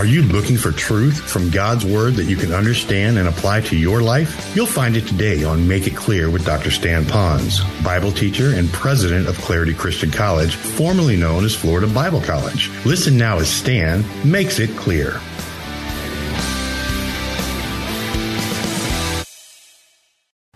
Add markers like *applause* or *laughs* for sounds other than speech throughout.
Are you looking for truth from God's Word that you can understand and apply to your life? You'll find it today on Make It Clear with Dr. Stan Ponz, Bible teacher and president of Clarity Christian College, formerly known as Florida Bible College. Listen now as Stan makes it clear.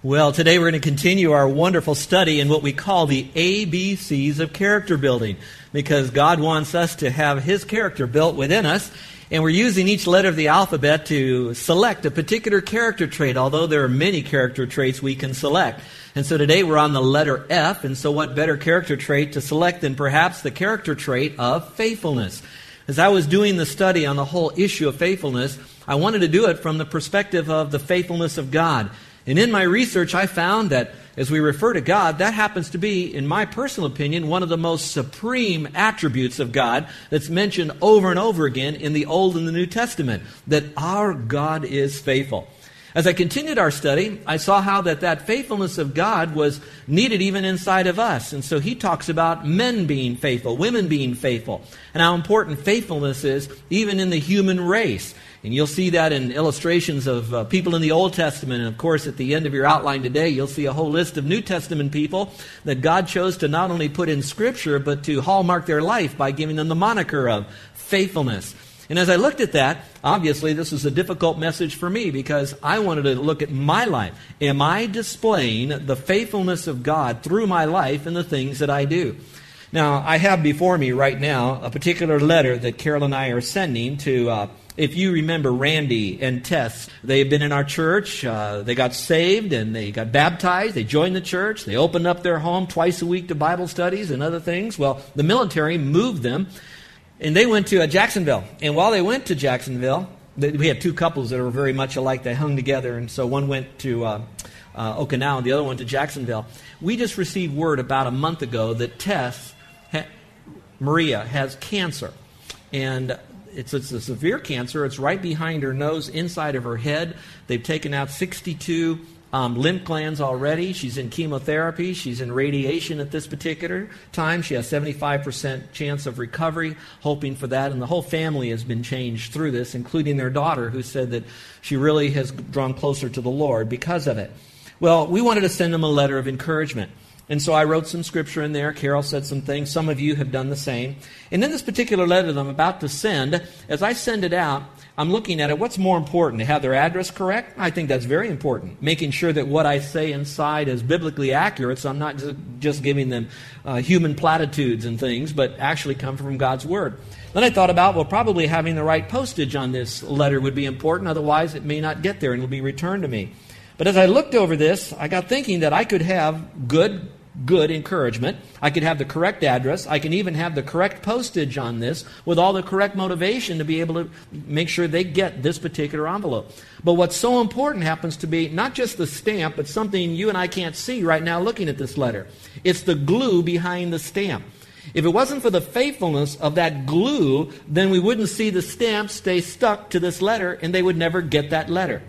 Well, today we're going to continue our wonderful study in what we call the ABCs of character building because God wants us to have His character built within us. And we're using each letter of the alphabet to select a particular character trait, although there are many character traits we can select. And so today we're on the letter F, and so what better character trait to select than perhaps the character trait of faithfulness? As I was doing the study on the whole issue of faithfulness, I wanted to do it from the perspective of the faithfulness of God. And in my research, I found that as we refer to God, that happens to be, in my personal opinion, one of the most supreme attributes of God that's mentioned over and over again in the Old and the New Testament that our God is faithful. As I continued our study, I saw how that, that faithfulness of God was needed even inside of us. And so he talks about men being faithful, women being faithful, and how important faithfulness is even in the human race. And you'll see that in illustrations of uh, people in the Old Testament. And of course, at the end of your outline today, you'll see a whole list of New Testament people that God chose to not only put in Scripture, but to hallmark their life by giving them the moniker of faithfulness. And as I looked at that, obviously this was a difficult message for me because I wanted to look at my life. Am I displaying the faithfulness of God through my life and the things that I do? Now, I have before me right now a particular letter that Carol and I are sending to. Uh, if you remember Randy and Tess, they've been in our church. Uh, they got saved and they got baptized. They joined the church. They opened up their home twice a week to Bible studies and other things. Well, the military moved them and they went to uh, Jacksonville. And while they went to Jacksonville, they, we had two couples that were very much alike. They hung together. And so one went to uh, uh, Okinawa and the other one to Jacksonville. We just received word about a month ago that Tess, ha- Maria, has cancer. And it's, it's a severe cancer. It's right behind her nose, inside of her head. They've taken out 62 um, lymph glands already. She's in chemotherapy. She's in radiation at this particular time. She has 75% chance of recovery, hoping for that. And the whole family has been changed through this, including their daughter, who said that she really has drawn closer to the Lord because of it. Well, we wanted to send them a letter of encouragement. And so I wrote some scripture in there. Carol said some things. Some of you have done the same. And in this particular letter that I'm about to send, as I send it out, I'm looking at it. What's more important? To have their address correct? I think that's very important. Making sure that what I say inside is biblically accurate, so I'm not just giving them uh, human platitudes and things, but actually come from God's Word. Then I thought about, well, probably having the right postage on this letter would be important. Otherwise, it may not get there and it will be returned to me. But as I looked over this, I got thinking that I could have good, good encouragement. I could have the correct address. I can even have the correct postage on this with all the correct motivation to be able to make sure they get this particular envelope. But what's so important happens to be not just the stamp, but something you and I can't see right now looking at this letter. It's the glue behind the stamp. If it wasn't for the faithfulness of that glue, then we wouldn't see the stamp stay stuck to this letter and they would never get that letter.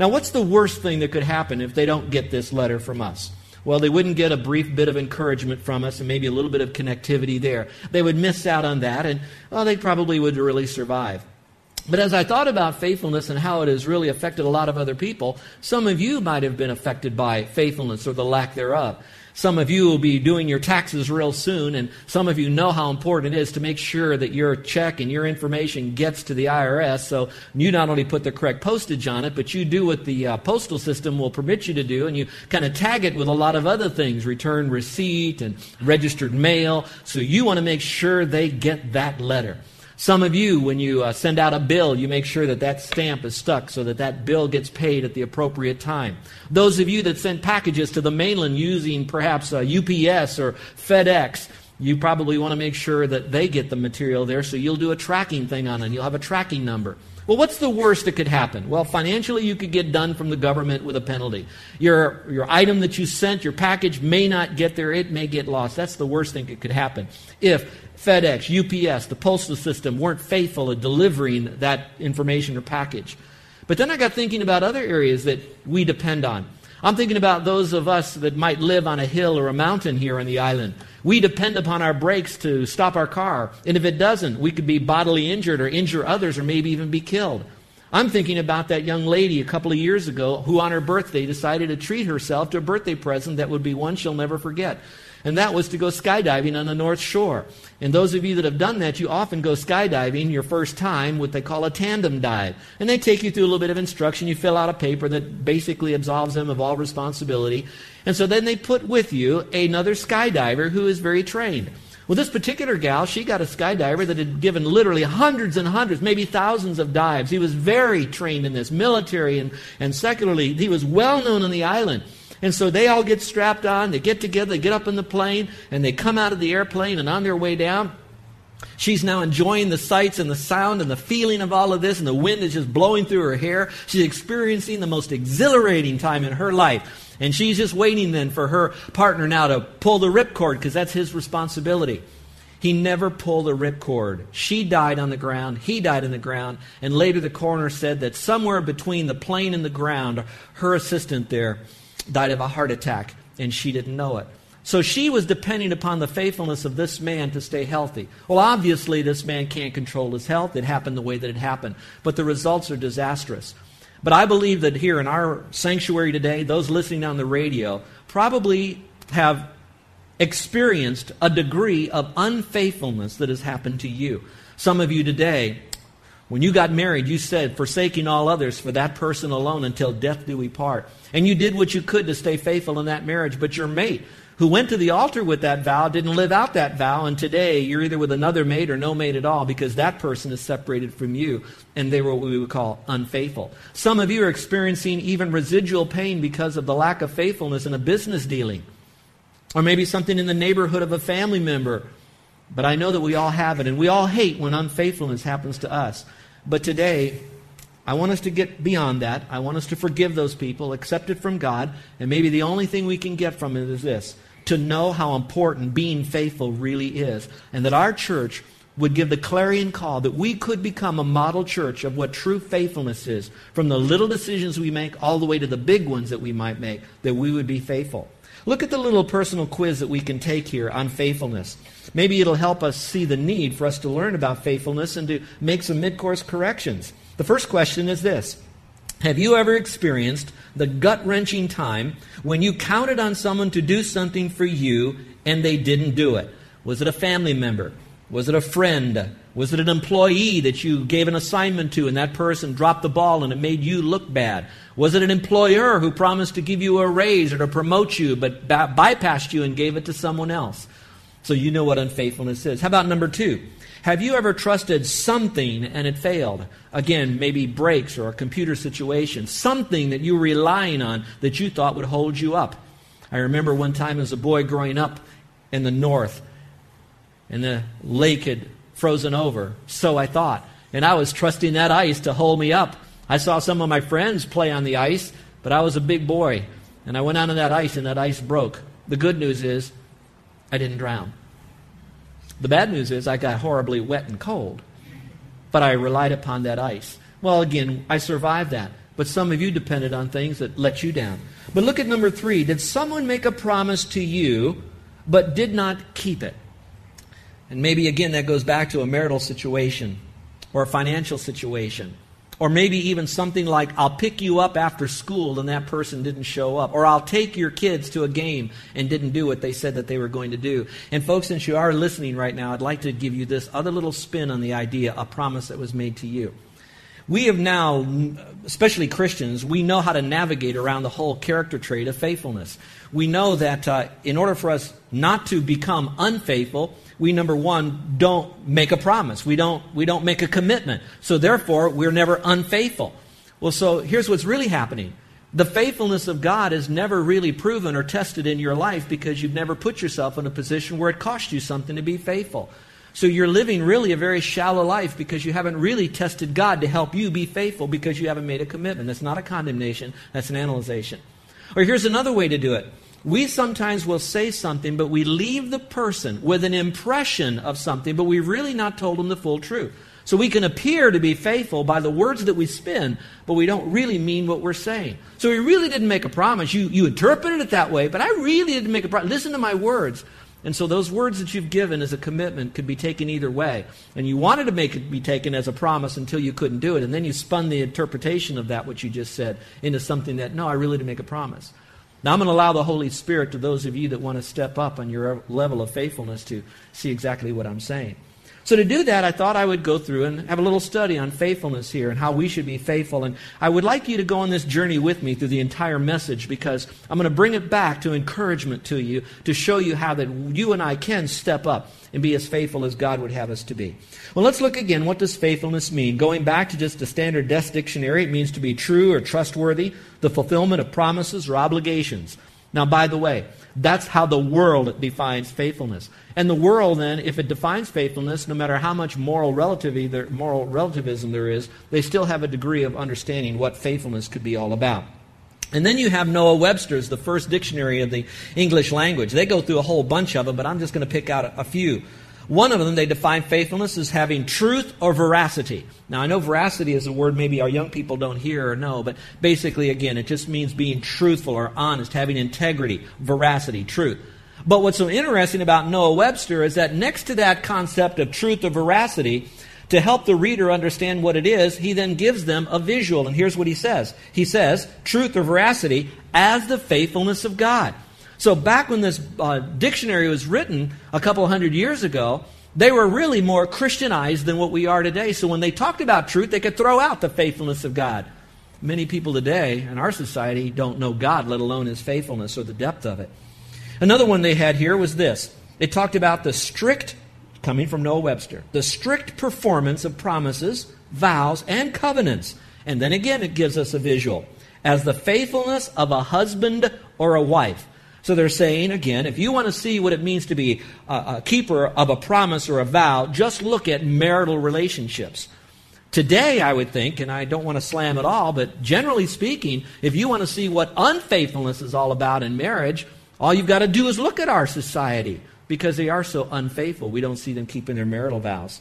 Now, what's the worst thing that could happen if they don't get this letter from us? Well, they wouldn't get a brief bit of encouragement from us and maybe a little bit of connectivity there. They would miss out on that, and, well, they probably would really survive. But as I thought about faithfulness and how it has really affected a lot of other people, some of you might have been affected by faithfulness or the lack thereof. Some of you will be doing your taxes real soon, and some of you know how important it is to make sure that your check and your information gets to the IRS. So you not only put the correct postage on it, but you do what the uh, postal system will permit you to do, and you kind of tag it with a lot of other things return receipt and registered mail. So you want to make sure they get that letter. Some of you, when you uh, send out a bill, you make sure that that stamp is stuck so that that bill gets paid at the appropriate time. Those of you that send packages to the mainland using perhaps UPS or FedEx, You probably want to make sure that they get the material there, so you'll do a tracking thing on it. You'll have a tracking number. Well, what's the worst that could happen? Well, financially, you could get done from the government with a penalty. Your, your item that you sent, your package, may not get there. It may get lost. That's the worst thing that could happen. If FedEx, UPS, the postal system weren't faithful at delivering that information or package. But then I got thinking about other areas that we depend on. I'm thinking about those of us that might live on a hill or a mountain here on the island. We depend upon our brakes to stop our car. And if it doesn't, we could be bodily injured or injure others or maybe even be killed. I'm thinking about that young lady a couple of years ago who, on her birthday, decided to treat herself to a birthday present that would be one she'll never forget and that was to go skydiving on the North Shore. And those of you that have done that, you often go skydiving your first time what they call a tandem dive. And they take you through a little bit of instruction. You fill out a paper that basically absolves them of all responsibility. And so then they put with you another skydiver who is very trained. Well, this particular gal, she got a skydiver that had given literally hundreds and hundreds, maybe thousands of dives. He was very trained in this, military and, and secularly. He was well known on the island. And so they all get strapped on, they get together, they get up in the plane, and they come out of the airplane, and on their way down, She's now enjoying the sights and the sound and the feeling of all of this, and the wind is just blowing through her hair. She's experiencing the most exhilarating time in her life. And she's just waiting then for her partner now to pull the ripcord because that's his responsibility. He never pulled a ripcord. She died on the ground. He died on the ground. And later the coroner said that somewhere between the plane and the ground, her assistant there died of a heart attack, and she didn't know it. So she was depending upon the faithfulness of this man to stay healthy. Well, obviously, this man can't control his health. It happened the way that it happened. But the results are disastrous. But I believe that here in our sanctuary today, those listening on the radio probably have experienced a degree of unfaithfulness that has happened to you. Some of you today when you got married, you said, forsaking all others for that person alone until death do we part. And you did what you could to stay faithful in that marriage, but your mate, who went to the altar with that vow, didn't live out that vow, and today you're either with another mate or no mate at all because that person is separated from you, and they were what we would call unfaithful. Some of you are experiencing even residual pain because of the lack of faithfulness in a business dealing, or maybe something in the neighborhood of a family member. But I know that we all have it, and we all hate when unfaithfulness happens to us. But today, I want us to get beyond that. I want us to forgive those people, accept it from God, and maybe the only thing we can get from it is this to know how important being faithful really is, and that our church would give the clarion call that we could become a model church of what true faithfulness is, from the little decisions we make all the way to the big ones that we might make, that we would be faithful. Look at the little personal quiz that we can take here on faithfulness. Maybe it'll help us see the need for us to learn about faithfulness and to make some mid course corrections. The first question is this Have you ever experienced the gut wrenching time when you counted on someone to do something for you and they didn't do it? Was it a family member? Was it a friend? Was it an employee that you gave an assignment to and that person dropped the ball and it made you look bad? Was it an employer who promised to give you a raise or to promote you but ba- bypassed you and gave it to someone else? So you know what unfaithfulness is. How about number two? Have you ever trusted something and it failed? Again, maybe brakes or a computer situation, something that you were relying on that you thought would hold you up. I remember one time as a boy growing up in the north, and the lake had frozen over. So I thought. And I was trusting that ice to hold me up. I saw some of my friends play on the ice, but I was a big boy. And I went onto that ice, and that ice broke. The good news is, I didn't drown. The bad news is, I got horribly wet and cold. But I relied upon that ice. Well, again, I survived that. But some of you depended on things that let you down. But look at number three. Did someone make a promise to you, but did not keep it? And maybe again that goes back to a marital situation or a financial situation. Or maybe even something like, I'll pick you up after school and that person didn't show up. Or I'll take your kids to a game and didn't do what they said that they were going to do. And folks, since you are listening right now, I'd like to give you this other little spin on the idea, a promise that was made to you. We have now, especially Christians, we know how to navigate around the whole character trait of faithfulness. We know that uh, in order for us not to become unfaithful, we number one don't make a promise. We don't we don't make a commitment. So therefore, we're never unfaithful. Well, so here's what's really happening. The faithfulness of God is never really proven or tested in your life because you've never put yourself in a position where it cost you something to be faithful. So you're living really a very shallow life because you haven't really tested God to help you be faithful because you haven't made a commitment. That's not a condemnation, that's an analyzation. Or here's another way to do it. We sometimes will say something, but we leave the person with an impression of something, but we've really not told them the full truth. So we can appear to be faithful by the words that we spin, but we don't really mean what we're saying. So we really didn't make a promise. You, you interpreted it that way, but I really didn't make a promise. Listen to my words. And so those words that you've given as a commitment could be taken either way. And you wanted to make it be taken as a promise until you couldn't do it. And then you spun the interpretation of that, what you just said, into something that, no, I really didn't make a promise. Now I'm going to allow the Holy Spirit to those of you that want to step up on your level of faithfulness to see exactly what I'm saying. So, to do that, I thought I would go through and have a little study on faithfulness here and how we should be faithful. And I would like you to go on this journey with me through the entire message because I'm going to bring it back to encouragement to you to show you how that you and I can step up and be as faithful as God would have us to be. Well, let's look again. What does faithfulness mean? Going back to just a standard desk dictionary, it means to be true or trustworthy, the fulfillment of promises or obligations. Now, by the way, that's how the world defines faithfulness. And the world, then, if it defines faithfulness, no matter how much moral, moral relativism there is, they still have a degree of understanding what faithfulness could be all about. And then you have Noah Webster's, the first dictionary of the English language. They go through a whole bunch of them, but I'm just going to pick out a few. One of them, they define faithfulness as having truth or veracity. Now, I know veracity is a word maybe our young people don't hear or know, but basically, again, it just means being truthful or honest, having integrity, veracity, truth. But what's so interesting about Noah Webster is that next to that concept of truth or veracity, to help the reader understand what it is, he then gives them a visual. And here's what he says He says, truth or veracity as the faithfulness of God. So back when this uh, dictionary was written a couple hundred years ago, they were really more Christianized than what we are today. So when they talked about truth, they could throw out the faithfulness of God. Many people today in our society don't know God, let alone his faithfulness or the depth of it. Another one they had here was this. They talked about the strict, coming from Noah Webster, the strict performance of promises, vows, and covenants. And then again, it gives us a visual as the faithfulness of a husband or a wife. So they're saying, again, if you want to see what it means to be a, a keeper of a promise or a vow, just look at marital relationships. Today, I would think, and I don't want to slam at all, but generally speaking, if you want to see what unfaithfulness is all about in marriage, all you've got to do is look at our society because they are so unfaithful. We don't see them keeping their marital vows.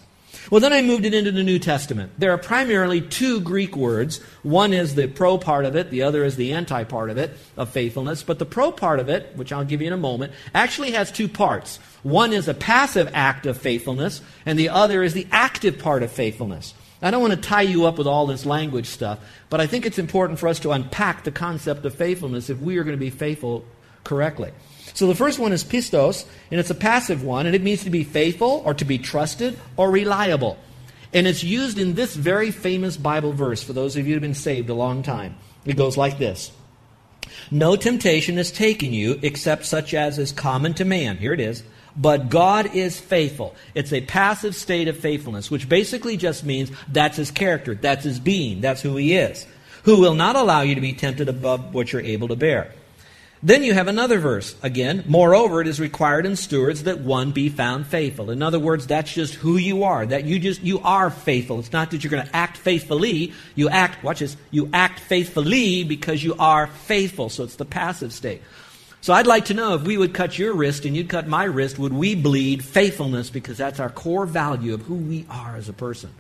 Well, then I moved it into the New Testament. There are primarily two Greek words. One is the pro part of it, the other is the anti part of it, of faithfulness. But the pro part of it, which I'll give you in a moment, actually has two parts. One is a passive act of faithfulness, and the other is the active part of faithfulness. I don't want to tie you up with all this language stuff, but I think it's important for us to unpack the concept of faithfulness if we are going to be faithful correctly. So the first one is pistos, and it's a passive one, and it means to be faithful or to be trusted or reliable. And it's used in this very famous Bible verse for those of you who have been saved a long time. It goes like this No temptation has taken you except such as is common to man. Here it is. But God is faithful. It's a passive state of faithfulness, which basically just means that's his character, that's his being, that's who he is, who will not allow you to be tempted above what you're able to bear. Then you have another verse. Again, moreover, it is required in stewards that one be found faithful. In other words, that's just who you are. That you just, you are faithful. It's not that you're going to act faithfully. You act, watch this, you act faithfully because you are faithful. So it's the passive state. So I'd like to know if we would cut your wrist and you'd cut my wrist, would we bleed faithfulness because that's our core value of who we are as a person?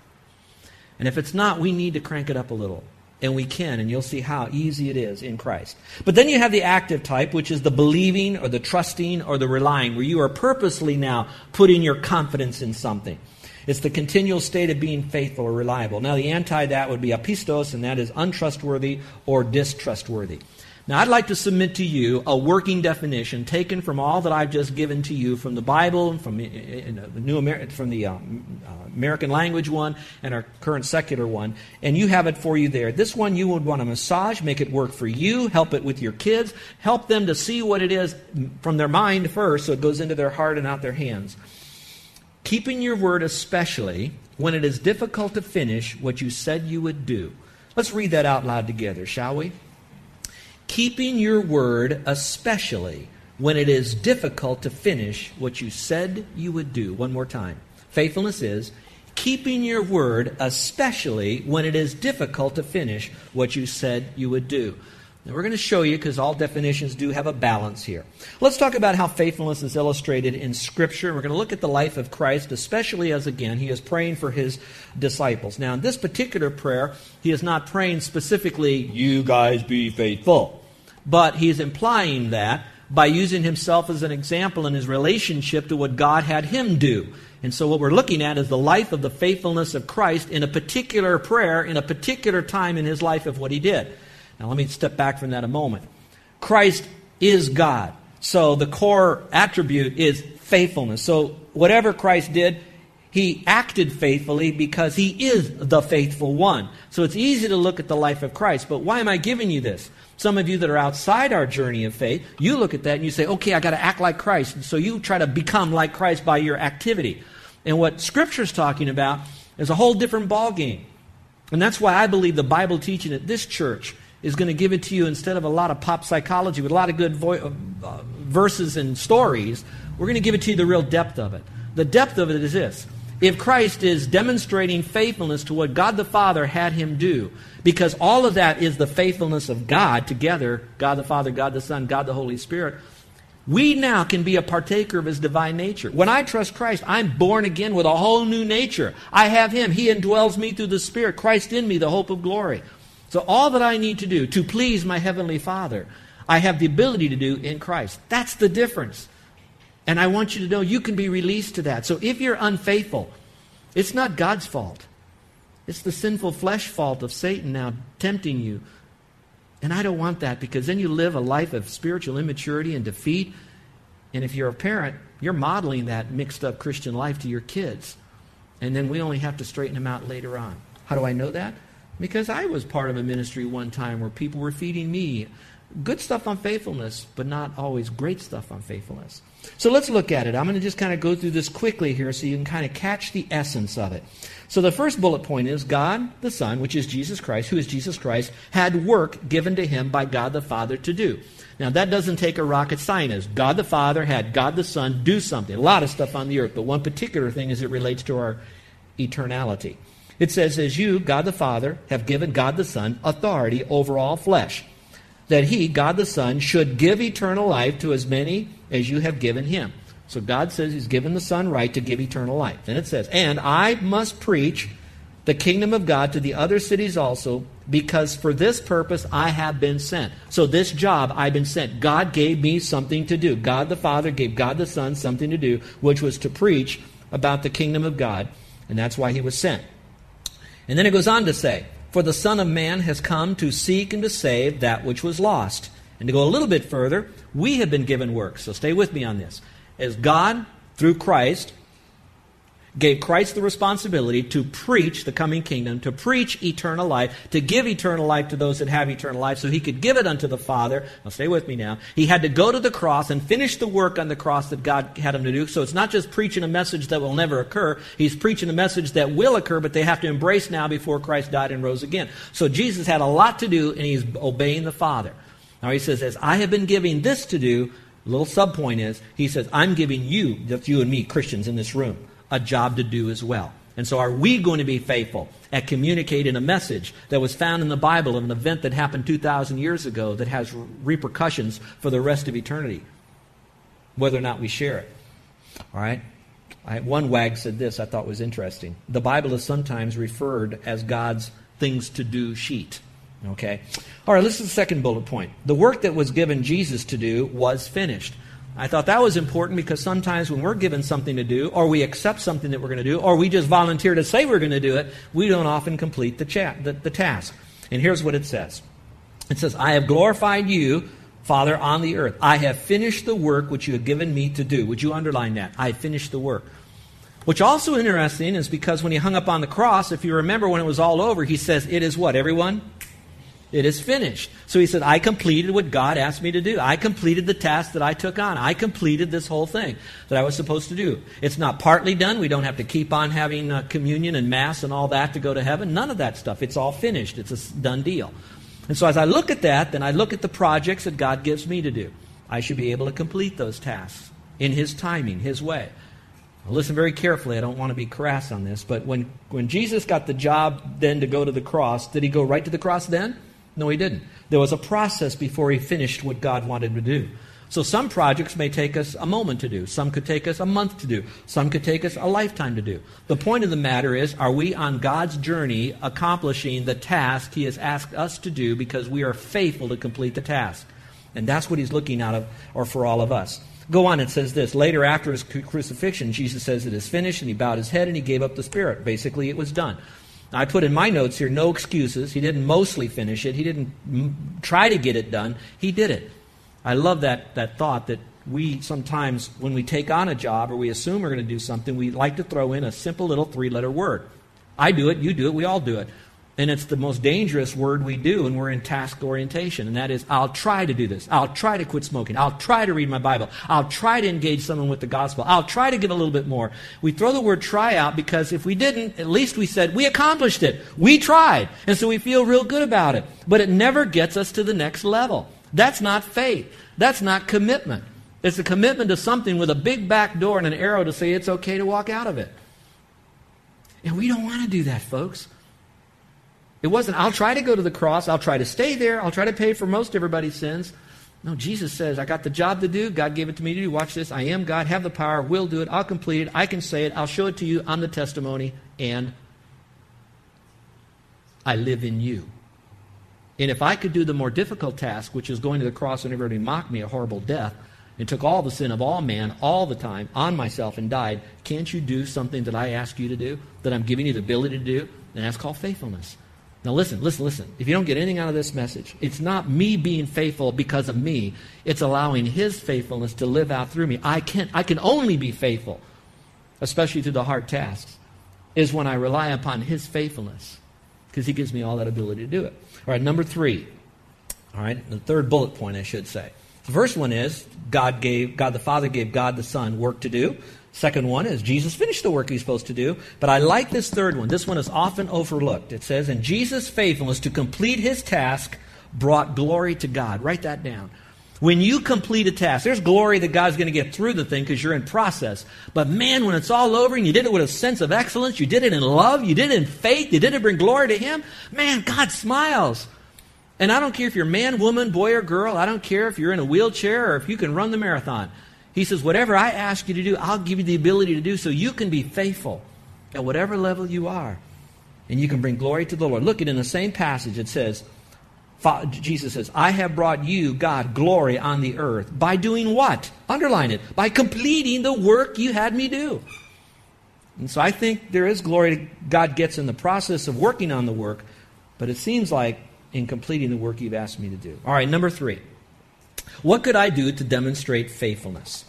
And if it's not, we need to crank it up a little. And we can, and you'll see how easy it is in Christ. But then you have the active type, which is the believing or the trusting or the relying, where you are purposely now putting your confidence in something. It's the continual state of being faithful or reliable. Now, the anti that would be apistos, and that is untrustworthy or distrustworthy. Now, I'd like to submit to you a working definition taken from all that I've just given to you from the Bible, and from uh, uh, the New Amer- from the um, uh, American language one, and our current secular one, and you have it for you there. This one you would want to massage, make it work for you, help it with your kids, help them to see what it is from their mind first, so it goes into their heart and out their hands. Keeping your word, especially when it is difficult to finish what you said you would do. Let's read that out loud together, shall we? Keeping your word, especially when it is difficult to finish what you said you would do. One more time. Faithfulness is keeping your word, especially when it is difficult to finish what you said you would do. Now, we're going to show you because all definitions do have a balance here. Let's talk about how faithfulness is illustrated in Scripture. We're going to look at the life of Christ, especially as, again, he is praying for his disciples. Now, in this particular prayer, he is not praying specifically, you guys be faithful. But he's implying that by using himself as an example in his relationship to what God had him do. And so, what we're looking at is the life of the faithfulness of Christ in a particular prayer, in a particular time in his life of what he did. Now, let me step back from that a moment. Christ is God. So, the core attribute is faithfulness. So, whatever Christ did, he acted faithfully because he is the faithful one. So, it's easy to look at the life of Christ. But why am I giving you this? Some of you that are outside our journey of faith, you look at that and you say, okay, I got to act like Christ. And so you try to become like Christ by your activity. And what Scripture's talking about is a whole different ballgame. And that's why I believe the Bible teaching at this church is going to give it to you instead of a lot of pop psychology with a lot of good vo- uh, verses and stories. We're going to give it to you the real depth of it. The depth of it is this if Christ is demonstrating faithfulness to what God the Father had him do, because all of that is the faithfulness of God together God the Father, God the Son, God the Holy Spirit. We now can be a partaker of his divine nature. When I trust Christ, I'm born again with a whole new nature. I have him. He indwells me through the Spirit. Christ in me, the hope of glory. So all that I need to do to please my heavenly Father, I have the ability to do in Christ. That's the difference. And I want you to know you can be released to that. So if you're unfaithful, it's not God's fault. It's the sinful flesh fault of Satan now tempting you. And I don't want that because then you live a life of spiritual immaturity and defeat. And if you're a parent, you're modeling that mixed up Christian life to your kids. And then we only have to straighten them out later on. How do I know that? Because I was part of a ministry one time where people were feeding me good stuff on faithfulness, but not always great stuff on faithfulness. So let's look at it. I'm going to just kind of go through this quickly here so you can kind of catch the essence of it. So the first bullet point is God the Son, which is Jesus Christ, who is Jesus Christ, had work given to him by God the Father to do. Now that doesn't take a rocket scientist. God the Father had God the Son do something. A lot of stuff on the earth, but one particular thing as it relates to our eternality. It says, As you, God the Father, have given God the Son authority over all flesh that he, God the Son, should give eternal life to as many as you have given him. So God says he's given the Son right to give eternal life. Then it says, And I must preach the kingdom of God to the other cities also, because for this purpose I have been sent. So this job I've been sent. God gave me something to do. God the Father gave God the Son something to do, which was to preach about the kingdom of God. And that's why he was sent. And then it goes on to say, for the Son of Man has come to seek and to save that which was lost. And to go a little bit further, we have been given work. So stay with me on this. As God, through Christ, gave Christ the responsibility to preach the coming kingdom, to preach eternal life, to give eternal life to those that have eternal life, so he could give it unto the Father. Now, stay with me now. He had to go to the cross and finish the work on the cross that God had him to do. So it's not just preaching a message that will never occur. He's preaching a message that will occur, but they have to embrace now before Christ died and rose again. So Jesus had a lot to do, and he's obeying the Father. Now he says, as I have been giving this to do, little subpoint is, he says, I'm giving you, that's you and me, Christians in this room, a job to do as well. And so, are we going to be faithful at communicating a message that was found in the Bible of an event that happened 2,000 years ago that has repercussions for the rest of eternity? Whether or not we share it. All right? I, one wag said this I thought was interesting. The Bible is sometimes referred as God's things to do sheet. Okay? All right, this is the second bullet point. The work that was given Jesus to do was finished. I thought that was important because sometimes when we're given something to do, or we accept something that we're going to do, or we just volunteer to say we're going to do it, we don't often complete the, chat, the, the task. And here's what it says It says, I have glorified you, Father, on the earth. I have finished the work which you have given me to do. Would you underline that? I finished the work. Which also interesting is because when he hung up on the cross, if you remember when it was all over, he says, It is what, everyone? It is finished. So he said, I completed what God asked me to do. I completed the task that I took on. I completed this whole thing that I was supposed to do. It's not partly done. We don't have to keep on having uh, communion and Mass and all that to go to heaven. None of that stuff. It's all finished. It's a done deal. And so as I look at that, then I look at the projects that God gives me to do. I should be able to complete those tasks in His timing, His way. Now listen very carefully. I don't want to be crass on this, but when, when Jesus got the job then to go to the cross, did he go right to the cross then? No, he didn't. There was a process before he finished what God wanted to do. So some projects may take us a moment to do. Some could take us a month to do. Some could take us a lifetime to do. The point of the matter is, are we on God's journey accomplishing the task He has asked us to do because we are faithful to complete the task? And that's what He's looking out of, or for all of us. Go on, it says this. Later, after his crucifixion, Jesus says it is finished, and he bowed his head and he gave up the spirit. Basically, it was done. I put in my notes here no excuses. He didn't mostly finish it, he didn't m- try to get it done. He did it. I love that, that thought that we sometimes, when we take on a job or we assume we're going to do something, we like to throw in a simple little three letter word. I do it, you do it, we all do it. And it's the most dangerous word we do when we're in task orientation, and that is, I'll try to do this. I'll try to quit smoking. I'll try to read my Bible. I'll try to engage someone with the gospel. I'll try to give a little bit more. We throw the word try out because if we didn't, at least we said, we accomplished it. We tried. And so we feel real good about it. But it never gets us to the next level. That's not faith. That's not commitment. It's a commitment to something with a big back door and an arrow to say it's okay to walk out of it. And we don't want to do that, folks. It wasn't, I'll try to go to the cross, I'll try to stay there, I'll try to pay for most everybody's sins. No, Jesus says, I got the job to do. God gave it to me to do. Watch this. I am God, have the power, will do it, I'll complete it, I can say it, I'll show it to you. I'm the testimony, and I live in you. And if I could do the more difficult task, which is going to the cross and everybody mocked me a horrible death, and took all the sin of all man all the time on myself and died, can't you do something that I ask you to do, that I'm giving you the ability to do? And that's called faithfulness. Now, listen, listen, listen. If you don't get anything out of this message, it's not me being faithful because of me. It's allowing His faithfulness to live out through me. I can't, I can only be faithful, especially through the hard tasks, is when I rely upon His faithfulness because He gives me all that ability to do it. All right, number three. All right, the third bullet point, I should say. The first one is God gave, God the Father gave God the Son work to do. Second one is Jesus finished the work he's supposed to do. But I like this third one. This one is often overlooked. It says, And Jesus' faithfulness to complete his task brought glory to God. Write that down. When you complete a task, there's glory that God's going to get through the thing because you're in process. But man, when it's all over and you did it with a sense of excellence, you did it in love, you did it in faith, you did it bring glory to Him, man, God smiles. And I don't care if you're man, woman, boy, or girl. I don't care if you're in a wheelchair or if you can run the marathon. He says, Whatever I ask you to do, I'll give you the ability to do so you can be faithful at whatever level you are. And you can bring glory to the Lord. Look at in the same passage, it says, Jesus says, I have brought you, God, glory on the earth. By doing what? Underline it. By completing the work you had me do. And so I think there is glory God gets in the process of working on the work, but it seems like in completing the work you've asked me to do. All right, number three. What could I do to demonstrate faithfulness?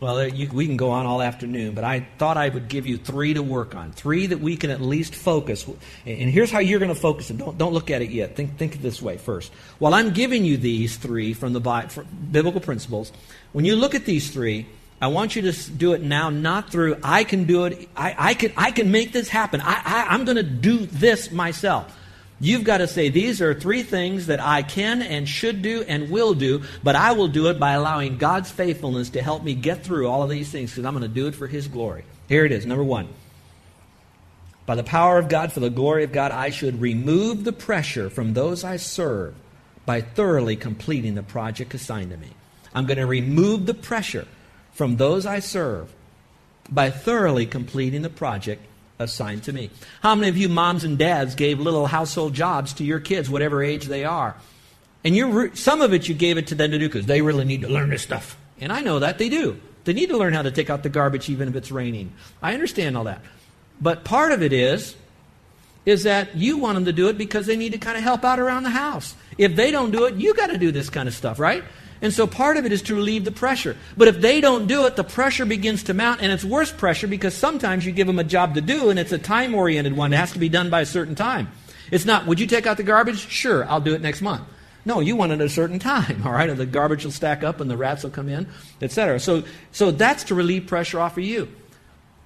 Well, uh, you, we can go on all afternoon, but I thought I would give you three to work on, three that we can at least focus. And here's how you're going to focus it. Don't, don't look at it yet. Think, think this way first. While I'm giving you these three from the from biblical principles, when you look at these three, I want you to do it now, not through I can do it. I, I can I can make this happen. I, I I'm going to do this myself. You've got to say, these are three things that I can and should do and will do, but I will do it by allowing God's faithfulness to help me get through all of these things because I'm going to do it for His glory. Here it is, number one. By the power of God, for the glory of God, I should remove the pressure from those I serve by thoroughly completing the project assigned to me. I'm going to remove the pressure from those I serve by thoroughly completing the project assigned to me. How many of you moms and dads gave little household jobs to your kids, whatever age they are? And you some of it you gave it to them to do because they really need to learn this stuff. And I know that they do. They need to learn how to take out the garbage even if it's raining. I understand all that. But part of it is is that you want them to do it because they need to kind of help out around the house. If they don't do it, you got to do this kind of stuff, right? And so part of it is to relieve the pressure. But if they don't do it, the pressure begins to mount, and it's worse pressure because sometimes you give them a job to do, and it's a time oriented one. It has to be done by a certain time. It's not, would you take out the garbage? Sure, I'll do it next month. No, you want it at a certain time, *laughs* all right? And the garbage will stack up and the rats will come in, etc. So, so that's to relieve pressure off of you.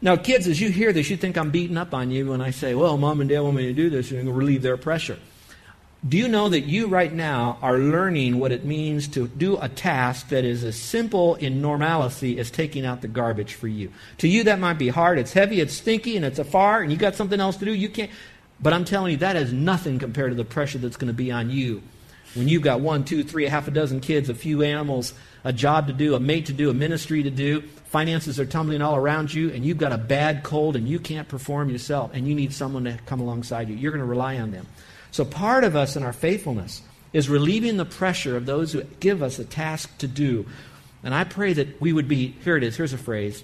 Now, kids, as you hear this, you think I'm beating up on you when I say, well, mom and dad want me to do this, and relieve their pressure. Do you know that you right now are learning what it means to do a task that is as simple in normalcy as taking out the garbage for you? To you, that might be hard. It's heavy, it's stinky, and it's afar, and you got something else to do. You can't. But I'm telling you, that is nothing compared to the pressure that's going to be on you when you've got one, two, three, a half a dozen kids, a few animals, a job to do, a mate to do, a ministry to do, finances are tumbling all around you, and you've got a bad cold and you can't perform yourself, and you need someone to come alongside you. You're going to rely on them. So, part of us in our faithfulness is relieving the pressure of those who give us a task to do. And I pray that we would be here it is, here's a phrase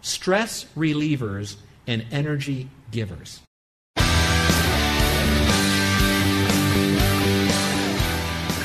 stress relievers and energy givers.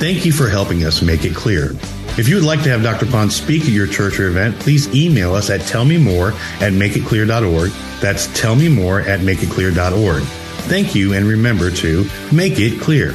Thank you for helping us make it clear. If you would like to have Dr. Ponz speak at your church or event, please email us at tellmemore at makeitclear.org. That's tellmemore at makeitclear.org. Thank you, and remember to make it clear.